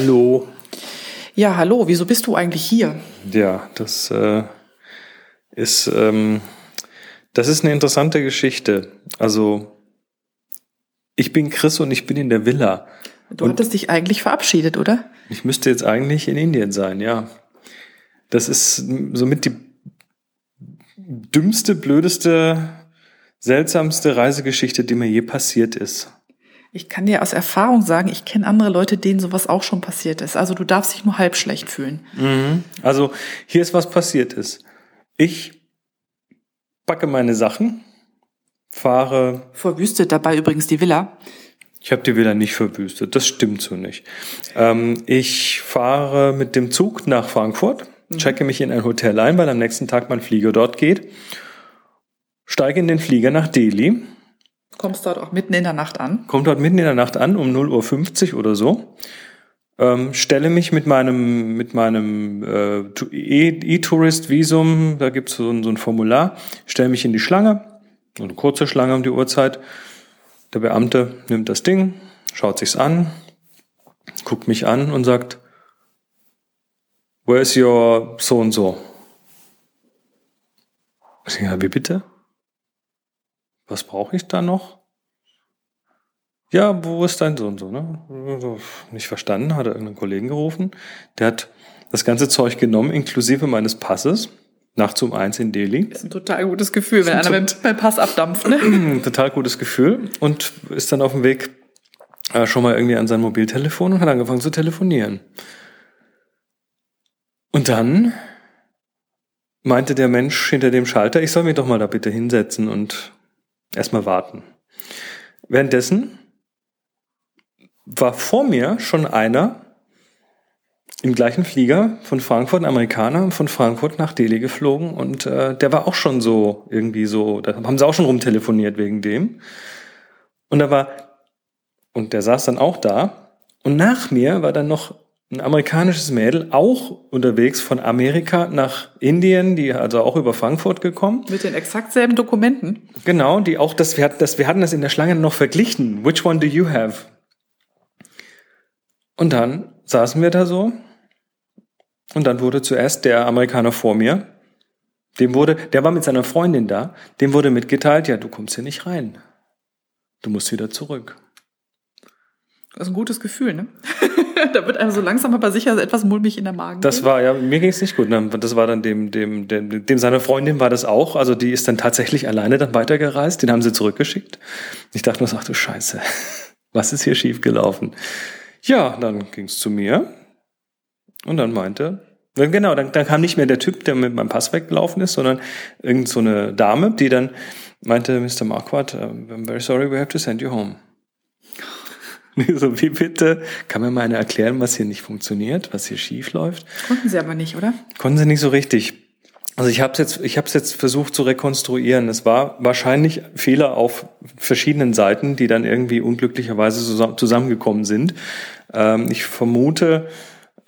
Hallo. Ja, hallo, wieso bist du eigentlich hier? Ja, das äh, ist, ähm, das ist eine interessante Geschichte. Also, ich bin Chris und ich bin in der Villa. Du und hattest dich eigentlich verabschiedet, oder? Ich müsste jetzt eigentlich in Indien sein, ja. Das ist somit die dümmste, blödeste, seltsamste Reisegeschichte, die mir je passiert ist. Ich kann dir aus Erfahrung sagen, ich kenne andere Leute, denen sowas auch schon passiert ist. Also du darfst dich nur halb schlecht fühlen. Mhm. Also hier ist was passiert ist. Ich packe meine Sachen, fahre. Verwüstet dabei übrigens die Villa. Ich habe die Villa nicht verwüstet, das stimmt so nicht. Ähm, ich fahre mit dem Zug nach Frankfurt, mhm. checke mich in ein Hotel ein, weil am nächsten Tag mein Flieger dort geht, steige in den Flieger nach Delhi Kommst dort auch mitten in der Nacht an? Kommt dort mitten in der Nacht an, um 0.50 Uhr oder so. Ähm, stelle mich mit meinem, mit meinem äh, E-Tourist-Visum, da gibt's so, so ein Formular, stelle mich in die Schlange, eine kurze Schlange um die Uhrzeit. Der Beamte nimmt das Ding, schaut sich's an, guckt mich an und sagt, Where's your so und so? Wie bitte? Was brauche ich da noch? Ja, wo ist dein Sohn so, ne? Nicht verstanden, hat er irgendeinen Kollegen gerufen. Der hat das ganze Zeug genommen, inklusive meines Passes, nachts um eins in Delhi. Das ist ein total gutes Gefühl, wenn einer beim Pass abdampft, ne? total gutes Gefühl und ist dann auf dem Weg äh, schon mal irgendwie an sein Mobiltelefon und hat angefangen zu telefonieren. Und dann meinte der Mensch hinter dem Schalter, ich soll mich doch mal da bitte hinsetzen und Erstmal warten. Währenddessen war vor mir schon einer im gleichen Flieger von Frankfurt, ein Amerikaner, von Frankfurt nach Delhi geflogen und äh, der war auch schon so irgendwie so, da haben sie auch schon rumtelefoniert wegen dem. Und da war, und der saß dann auch da und nach mir war dann noch ein amerikanisches Mädel, auch unterwegs von Amerika nach Indien, die also auch über Frankfurt gekommen. Mit den exakt selben Dokumenten. Genau, die auch, das, wir, hatten, das, wir hatten das in der Schlange noch verglichen. Which one do you have? Und dann saßen wir da so. Und dann wurde zuerst der Amerikaner vor mir, dem wurde, der war mit seiner Freundin da, dem wurde mitgeteilt, ja, du kommst hier nicht rein. Du musst wieder zurück. Das ist ein gutes Gefühl, ne? da wird einem so langsam aber sicher etwas mulmig in der Magen. Das war, ja, mir ging es nicht gut. Das war dann dem, dem, dem, dem seiner Freundin war das auch. Also die ist dann tatsächlich alleine dann weitergereist. Den haben sie zurückgeschickt. Ich dachte nur, ach du Scheiße, was ist hier schiefgelaufen? Ja, dann ging es zu mir. Und dann meinte, genau, dann, dann kam nicht mehr der Typ, der mit meinem Pass weggelaufen ist, sondern irgend so eine Dame, die dann meinte, Mr. Marquardt, I'm very sorry, we have to send you home. so, wie bitte? Kann mir mal einer erklären, was hier nicht funktioniert, was hier schief läuft? Konnten sie aber nicht, oder? Konnten sie nicht so richtig. Also ich habe es jetzt, ich habe jetzt versucht zu rekonstruieren. Es war wahrscheinlich Fehler auf verschiedenen Seiten, die dann irgendwie unglücklicherweise zusammengekommen sind. Ähm, ich vermute,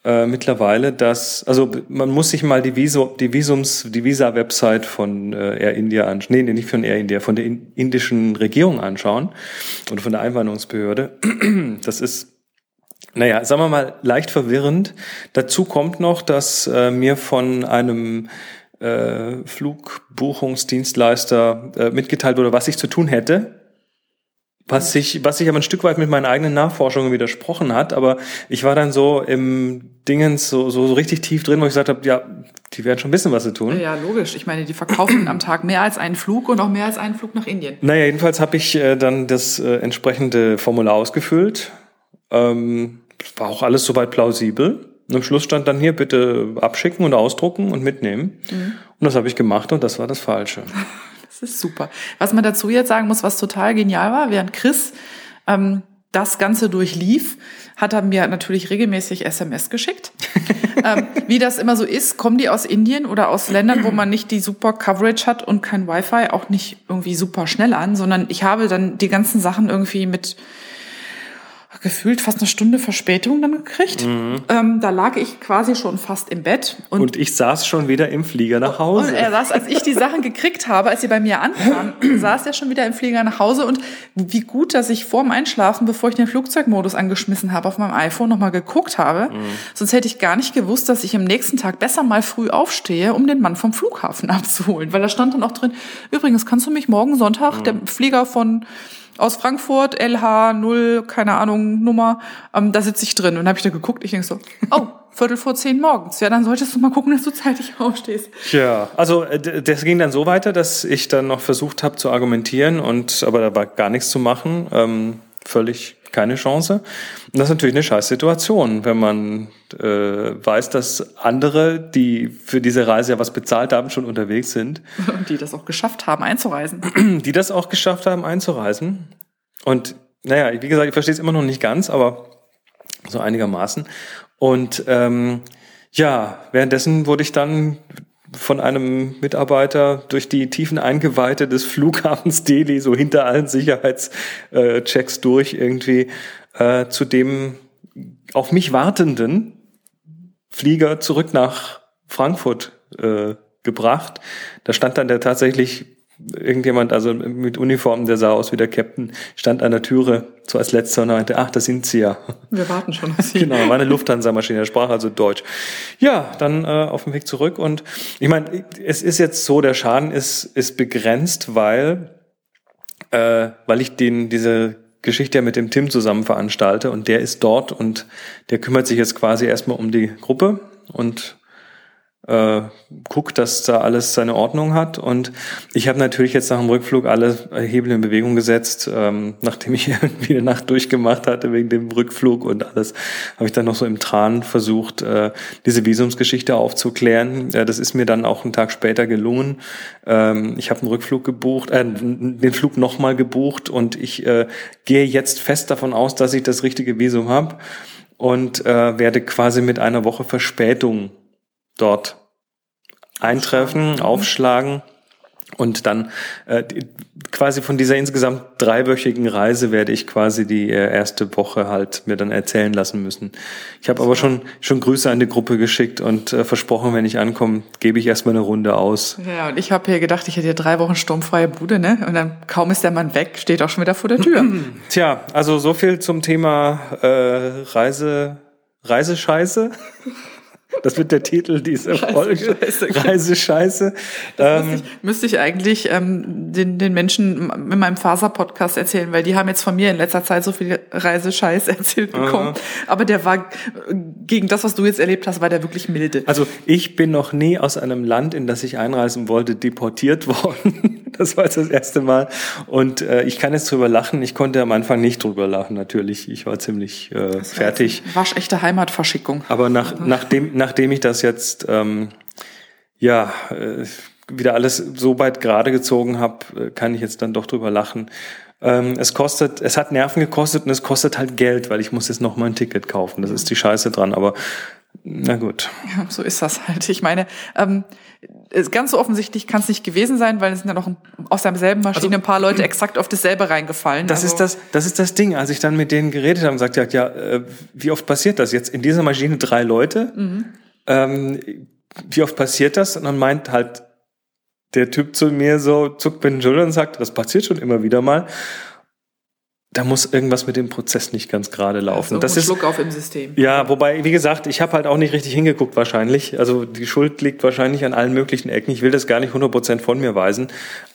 äh, mittlerweile, dass, also man muss sich mal die, Visum, die Visums, die Visa-Website von äh, Air India anschauen, nee, nicht von Air India, von der indischen Regierung anschauen oder von der Einwanderungsbehörde. Das ist naja, sagen wir mal, leicht verwirrend. Dazu kommt noch, dass äh, mir von einem äh, Flugbuchungsdienstleister äh, mitgeteilt wurde, was ich zu tun hätte was sich, was sich aber ein Stück weit mit meinen eigenen Nachforschungen widersprochen hat, aber ich war dann so im Dingens so, so, so richtig tief drin, wo ich gesagt habe, ja, die werden schon wissen, was sie tun. Ja, logisch. Ich meine, die verkaufen am Tag mehr als einen Flug und auch mehr als einen Flug nach Indien. Naja, jedenfalls habe ich äh, dann das äh, entsprechende Formular ausgefüllt. Ähm, war auch alles soweit plausibel. Und am Schluss stand dann hier, bitte abschicken und ausdrucken und mitnehmen. Mhm. Und das habe ich gemacht und das war das Falsche. Das ist super. Was man dazu jetzt sagen muss, was total genial war, während Chris ähm, das Ganze durchlief, hat er mir natürlich regelmäßig SMS geschickt. ähm, wie das immer so ist, kommen die aus Indien oder aus Ländern, wo man nicht die super Coverage hat und kein Wi-Fi, auch nicht irgendwie super schnell an, sondern ich habe dann die ganzen Sachen irgendwie mit gefühlt fast eine Stunde Verspätung dann gekriegt. Mhm. Ähm, da lag ich quasi schon fast im Bett. Und, und ich saß schon wieder im Flieger nach Hause. Und er saß, als ich die Sachen gekriegt habe, als sie bei mir ankamen, saß er schon wieder im Flieger nach Hause. Und wie gut, dass ich vorm Einschlafen, bevor ich den Flugzeugmodus angeschmissen habe, auf meinem iPhone nochmal geguckt habe. Mhm. Sonst hätte ich gar nicht gewusst, dass ich am nächsten Tag besser mal früh aufstehe, um den Mann vom Flughafen abzuholen. Weil da stand dann auch drin, übrigens, kannst du mich morgen Sonntag, mhm. der Flieger von aus Frankfurt, LH 0, keine Ahnung, Nummer, ähm, da sitze ich drin. Und habe ich da geguckt, ich denke so, oh, Viertel vor zehn morgens. Ja, dann solltest du mal gucken, dass du zeitig aufstehst. Ja, also äh, das ging dann so weiter, dass ich dann noch versucht habe zu argumentieren und aber da war gar nichts zu machen. Ähm, völlig keine Chance. Und das ist natürlich eine scheiß Situation, wenn man äh, weiß, dass andere, die für diese Reise ja was bezahlt haben, schon unterwegs sind. Und die das auch geschafft haben, einzureisen. Die das auch geschafft haben, einzureisen. Und naja, wie gesagt, ich verstehe es immer noch nicht ganz, aber so einigermaßen. Und ähm, ja, währenddessen wurde ich dann von einem Mitarbeiter durch die tiefen Eingeweihte des Flughafens Delhi, so hinter allen Sicherheitschecks durch irgendwie, äh, zu dem auf mich wartenden Flieger zurück nach Frankfurt äh, gebracht. Da stand dann der tatsächlich irgendjemand, also mit Uniform, der sah aus wie der Captain, stand an der Türe so als letzter und meinte, ach, da sind Sie ja. Wir warten schon auf Sie. Genau, war eine Lufthansa-Maschine, der sprach also Deutsch. Ja, dann äh, auf dem Weg zurück und ich meine, es ist jetzt so, der Schaden ist, ist begrenzt, weil, äh, weil ich den, diese Geschichte ja mit dem Tim zusammen veranstalte und der ist dort und der kümmert sich jetzt quasi erstmal um die Gruppe und äh, guckt, dass da alles seine Ordnung hat. Und ich habe natürlich jetzt nach dem Rückflug alle Hebel in Bewegung gesetzt, ähm, nachdem ich irgendwie eine Nacht durchgemacht hatte wegen dem Rückflug und alles, habe ich dann noch so im Tran versucht, äh, diese Visumsgeschichte aufzuklären. Ja, das ist mir dann auch einen Tag später gelungen. Ähm, ich habe einen Rückflug gebucht, äh, den Flug nochmal gebucht und ich äh, gehe jetzt fest davon aus, dass ich das richtige Visum habe und äh, werde quasi mit einer Woche Verspätung dort eintreffen, aufschlagen und dann äh, quasi von dieser insgesamt dreiwöchigen Reise werde ich quasi die äh, erste Woche halt mir dann erzählen lassen müssen. Ich habe aber schon schon Grüße an die Gruppe geschickt und äh, versprochen, wenn ich ankomme, gebe ich erstmal eine Runde aus. Ja, und ich habe hier gedacht, ich hätte hier drei Wochen sturmfreie Bude, ne? Und dann kaum ist der Mann weg, steht auch schon wieder vor der Tür. Tja, also so viel zum Thema äh, Reise Reisescheiße. Das wird der Titel dieser Folge. Reisescheiße. Reisescheiße. Ähm, müsste, ich, müsste ich eigentlich ähm, den, den Menschen in meinem Faser-Podcast erzählen, weil die haben jetzt von mir in letzter Zeit so viel Reisescheiß erzählt bekommen. Aha. Aber der war gegen das, was du jetzt erlebt hast, war der wirklich milde. Also ich bin noch nie aus einem Land, in das ich einreisen wollte, deportiert worden. Das war jetzt das erste Mal. Und äh, ich kann jetzt drüber lachen. Ich konnte am Anfang nicht drüber lachen, natürlich. Ich war ziemlich äh, fertig. Waschechte Heimatverschickung. Aber nach, nachdem, nachdem ich das jetzt ähm, ja äh, wieder alles so weit gerade gezogen habe, äh, kann ich jetzt dann doch drüber lachen. Ähm, es kostet, es hat Nerven gekostet und es kostet halt Geld, weil ich muss jetzt noch mal ein Ticket kaufen. Das ist die Scheiße dran. Aber na gut. Ja, so ist das halt. Ich meine, ähm, ganz so offensichtlich kann es nicht gewesen sein, weil es sind ja noch aus derselben Maschine also, ein paar Leute exakt auf dasselbe reingefallen. Das also. ist das, das ist das Ding. Als ich dann mit denen geredet habe und gesagt, ja, ja, äh, wie oft passiert das jetzt? In dieser Maschine drei Leute. Mhm. Ähm, wie oft passiert das? Und dann meint halt der Typ zu mir so, zuckt mit den Schultern und sagt, das passiert schon immer wieder mal da muss irgendwas mit dem Prozess nicht ganz gerade laufen. Also das ist Schluck auf im System. Ja, wobei, wie gesagt, ich habe halt auch nicht richtig hingeguckt wahrscheinlich. Also die Schuld liegt wahrscheinlich an allen möglichen Ecken. Ich will das gar nicht 100% von mir weisen,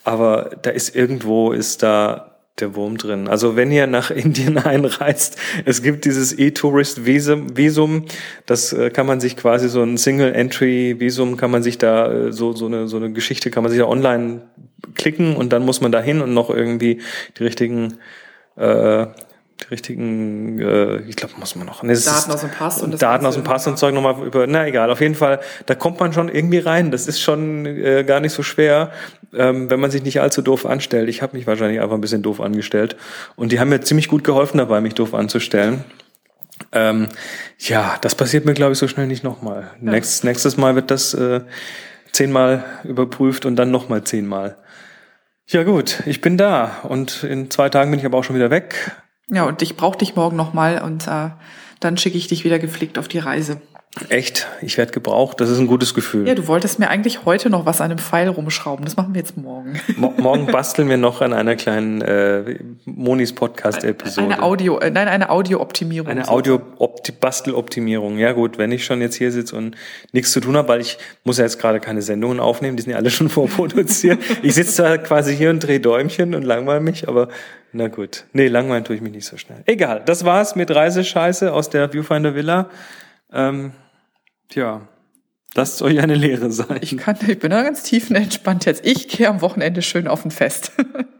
aber da ist irgendwo, ist da der Wurm drin. Also wenn ihr nach Indien einreist, es gibt dieses E-Tourist-Visum, Visum, das äh, kann man sich quasi so ein Single-Entry-Visum, kann man sich da äh, so, so, eine, so eine Geschichte, kann man sich da online klicken und dann muss man da hin und noch irgendwie die richtigen äh, die richtigen, äh, ich glaube, muss man noch. Nee, Daten aus dem Pass und das Daten aus dem Pass und Zeug nochmal über, na egal, auf jeden Fall, da kommt man schon irgendwie rein. Das ist schon äh, gar nicht so schwer, ähm, wenn man sich nicht allzu doof anstellt. Ich habe mich wahrscheinlich einfach ein bisschen doof angestellt. Und die haben mir ziemlich gut geholfen dabei, mich doof anzustellen. Ähm, ja, das passiert mir, glaube ich, so schnell nicht nochmal. Ja. Nächstes, nächstes Mal wird das äh, zehnmal überprüft und dann nochmal zehnmal. Ja gut, ich bin da und in zwei Tagen bin ich aber auch schon wieder weg. Ja, und ich brauche dich morgen nochmal und äh, dann schicke ich dich wieder gepflegt auf die Reise. Echt? Ich werde gebraucht? Das ist ein gutes Gefühl. Ja, du wolltest mir eigentlich heute noch was an einem Pfeil rumschrauben. Das machen wir jetzt morgen. Mo morgen basteln wir noch an einer kleinen äh, Monis Podcast-Episode. Eine Audio, äh, nein, eine Audio-Optimierung. Eine Audio-Bastel-Optimierung. Ja gut, wenn ich schon jetzt hier sitze und nichts zu tun habe, weil ich muss ja jetzt gerade keine Sendungen aufnehmen, die sind ja alle schon vorproduziert. ich sitze da quasi hier und drehe Däumchen und langweile mich, aber na gut. Nee, langweilen tue ich mich nicht so schnell. Egal, das war's mit Reisescheiße aus der Viewfinder Villa. Ähm, Tja, das soll ja eine Lehre sein. Ich, kann, ich bin da ganz tiefenentspannt jetzt. Ich gehe am Wochenende schön auf ein Fest.